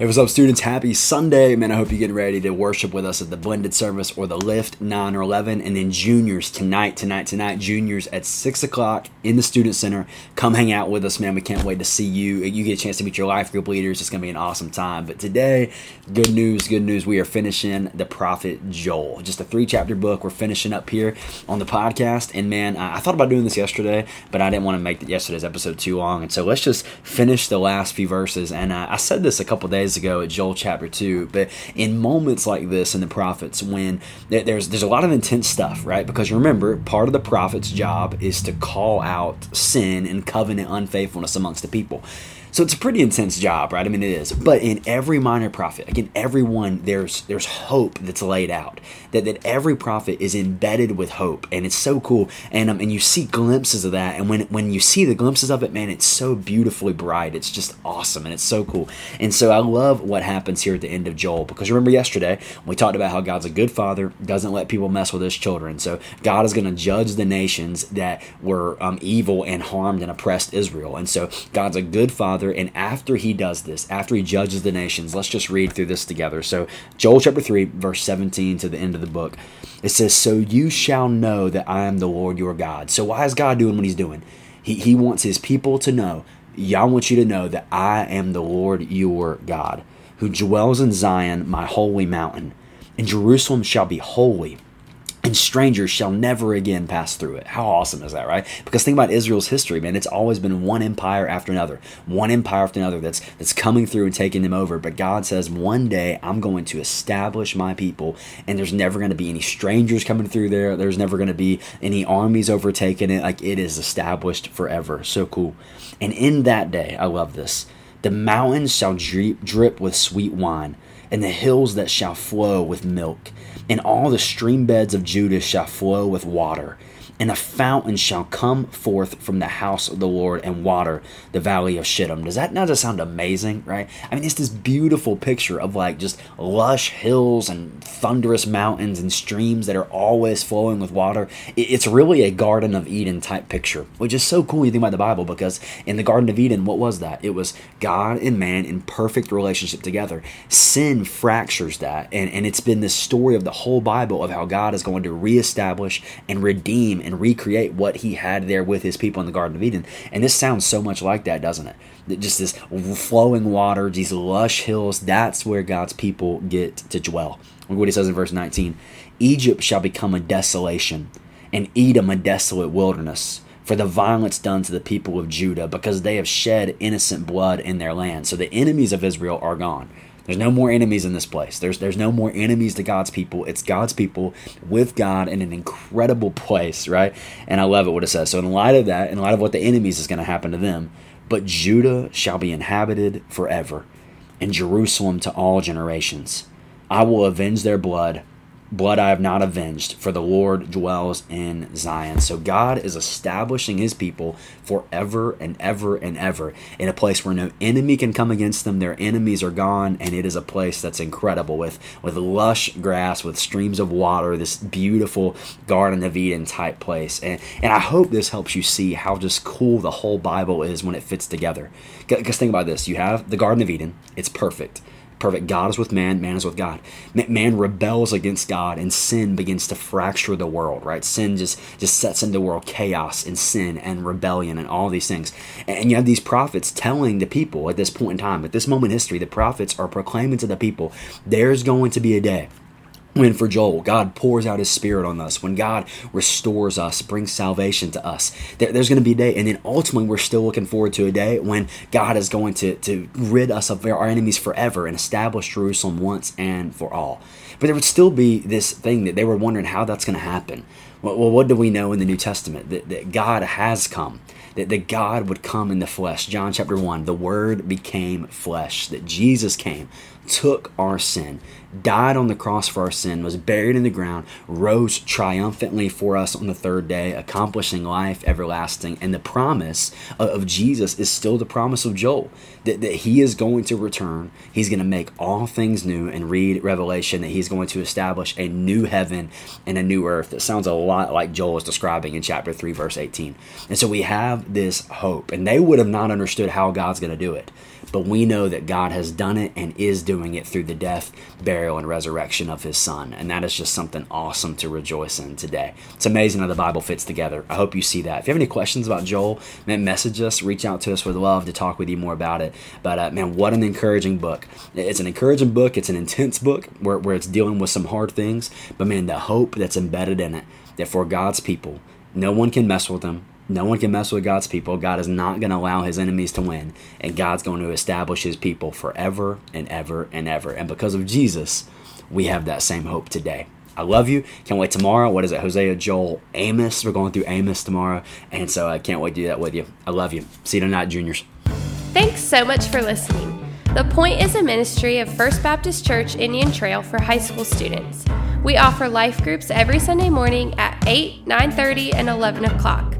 Hey, what's up, students? Happy Sunday. Man, I hope you're getting ready to worship with us at the blended service or the lift 9 or 11. And then juniors tonight, tonight, tonight, juniors at 6 o'clock in the Student Center. Come hang out with us, man. We can't wait to see you. You get a chance to meet your life group leaders. It's going to be an awesome time. But today, good news, good news. We are finishing the prophet Joel. Just a three chapter book. We're finishing up here on the podcast. And man, I thought about doing this yesterday, but I didn't want to make yesterday's episode too long. And so let's just finish the last few verses. And I said this a couple days days ago at Joel chapter 2. But in moments like this in the prophets, when there's there's a lot of intense stuff, right? Because remember, part of the prophet's job is to call out sin and covenant unfaithfulness amongst the people. So it's a pretty intense job, right? I mean, it is. But in every minor prophet, again, every one, there's there's hope that's laid out. That that every prophet is embedded with hope, and it's so cool. And um, and you see glimpses of that. And when when you see the glimpses of it, man, it's so beautifully bright. It's just awesome, and it's so cool. And so I love what happens here at the end of Joel because remember yesterday we talked about how God's a good father, doesn't let people mess with his children. So God is going to judge the nations that were um, evil and harmed and oppressed Israel. And so God's a good father And after he does this, after he judges the nations, let's just read through this together. So, Joel chapter 3, verse 17 to the end of the book, it says, So you shall know that I am the Lord your God. So, why is God doing what he's doing? He, he wants his people to know, Y'all want you to know that I am the Lord your God, who dwells in Zion, my holy mountain. And Jerusalem shall be holy and strangers shall never again pass through it. How awesome is that, right? Because think about Israel's history, man. It's always been one empire after another, one empire after another that's that's coming through and taking them over. But God says, one day I'm going to establish my people, and there's never going to be any strangers coming through there. There's never going to be any armies overtaking it. Like it is established forever. So cool. And in that day, I love this. The mountains shall drip, drip with sweet wine, and the hills that shall flow with milk and all the stream beds of Judah shall flow with water, and a fountain shall come forth from the house of the Lord and water the valley of Shittim. Does that not just sound amazing, right? I mean, it's this beautiful picture of like just lush hills and thunderous mountains and streams that are always flowing with water. It's really a Garden of Eden type picture, which is so cool when you think about the Bible because in the Garden of Eden, what was that? It was God and man in perfect relationship together. Sin fractures that, and, and it's been this story of the whole Bible of how God is going to reestablish and redeem and recreate what he had there with his people in the Garden of Eden. And this sounds so much like that, doesn't it? Just this flowing water, these lush hills, that's where God's people get to dwell. Look what he says in verse 19 Egypt shall become a desolation, and Edom a desolate wilderness for the violence done to the people of Judah, because they have shed innocent blood in their land. So the enemies of Israel are gone. There's no more enemies in this place. There's there's no more enemies to God's people. It's God's people with God in an incredible place, right? And I love it what it says. So in light of that, in light of what the enemies is going to happen to them, but Judah shall be inhabited forever, and Jerusalem to all generations. I will avenge their blood blood I have not avenged, for the Lord dwells in Zion. So God is establishing his people forever and ever and ever in a place where no enemy can come against them. Their enemies are gone, and it is a place that's incredible with, with lush grass, with streams of water, this beautiful Garden of Eden type place. And, and I hope this helps you see how just cool the whole Bible is when it fits together. Because think about this you have the Garden of Eden, it's perfect perfect. God is with man, man is with God. Man rebels against God, and sin begins to fracture the world, right? Sin just, just sets into the world chaos and sin and rebellion and all these things. And you have these prophets telling the people at this point in time, at this moment in history, the prophets are proclaiming to the people, there's going to be a day when for Joel, God pours out his spirit on us, when God restores us, brings salvation to us, there, there's going to be a day. And then ultimately, we're still looking forward to a day when God is going to, to rid us of our enemies forever and establish Jerusalem once and for all. But there would still be this thing that they were wondering how that's going to happen. Well, what do we know in the New Testament? That, that God has come, that, that God would come in the flesh. John chapter 1, the Word became flesh, that Jesus came took our sin, died on the cross for our sin, was buried in the ground, rose triumphantly for us on the third day, accomplishing life everlasting. And the promise of Jesus is still the promise of Joel that, that he is going to return. He's going to make all things new and read Revelation that he's going to establish a new heaven and a new earth. That sounds a lot like Joel is describing in chapter 3, verse 18. And so we have this hope, and they would have not understood how God's going to do it but we know that God has done it and is doing it through the death, burial, and resurrection of his son. And that is just something awesome to rejoice in today. It's amazing how the Bible fits together. I hope you see that. If you have any questions about Joel, man, message us, reach out to us. We'd love to talk with you more about it. But uh, man, what an encouraging book. It's an encouraging book, it's an intense book where, where it's dealing with some hard things. But man, the hope that's embedded in it that for God's people, no one can mess with them. No one can mess with God's people. God is not going to allow his enemies to win. And God's going to establish his people forever and ever and ever. And because of Jesus, we have that same hope today. I love you. Can't wait tomorrow. What is it? Hosea, Joel, Amos. We're going through Amos tomorrow. And so I can't wait to do that with you. I love you. See you tonight, juniors. Thanks so much for listening. The Point is a ministry of First Baptist Church Indian Trail for high school students. We offer life groups every Sunday morning at 8, 9:30, and 11 o'clock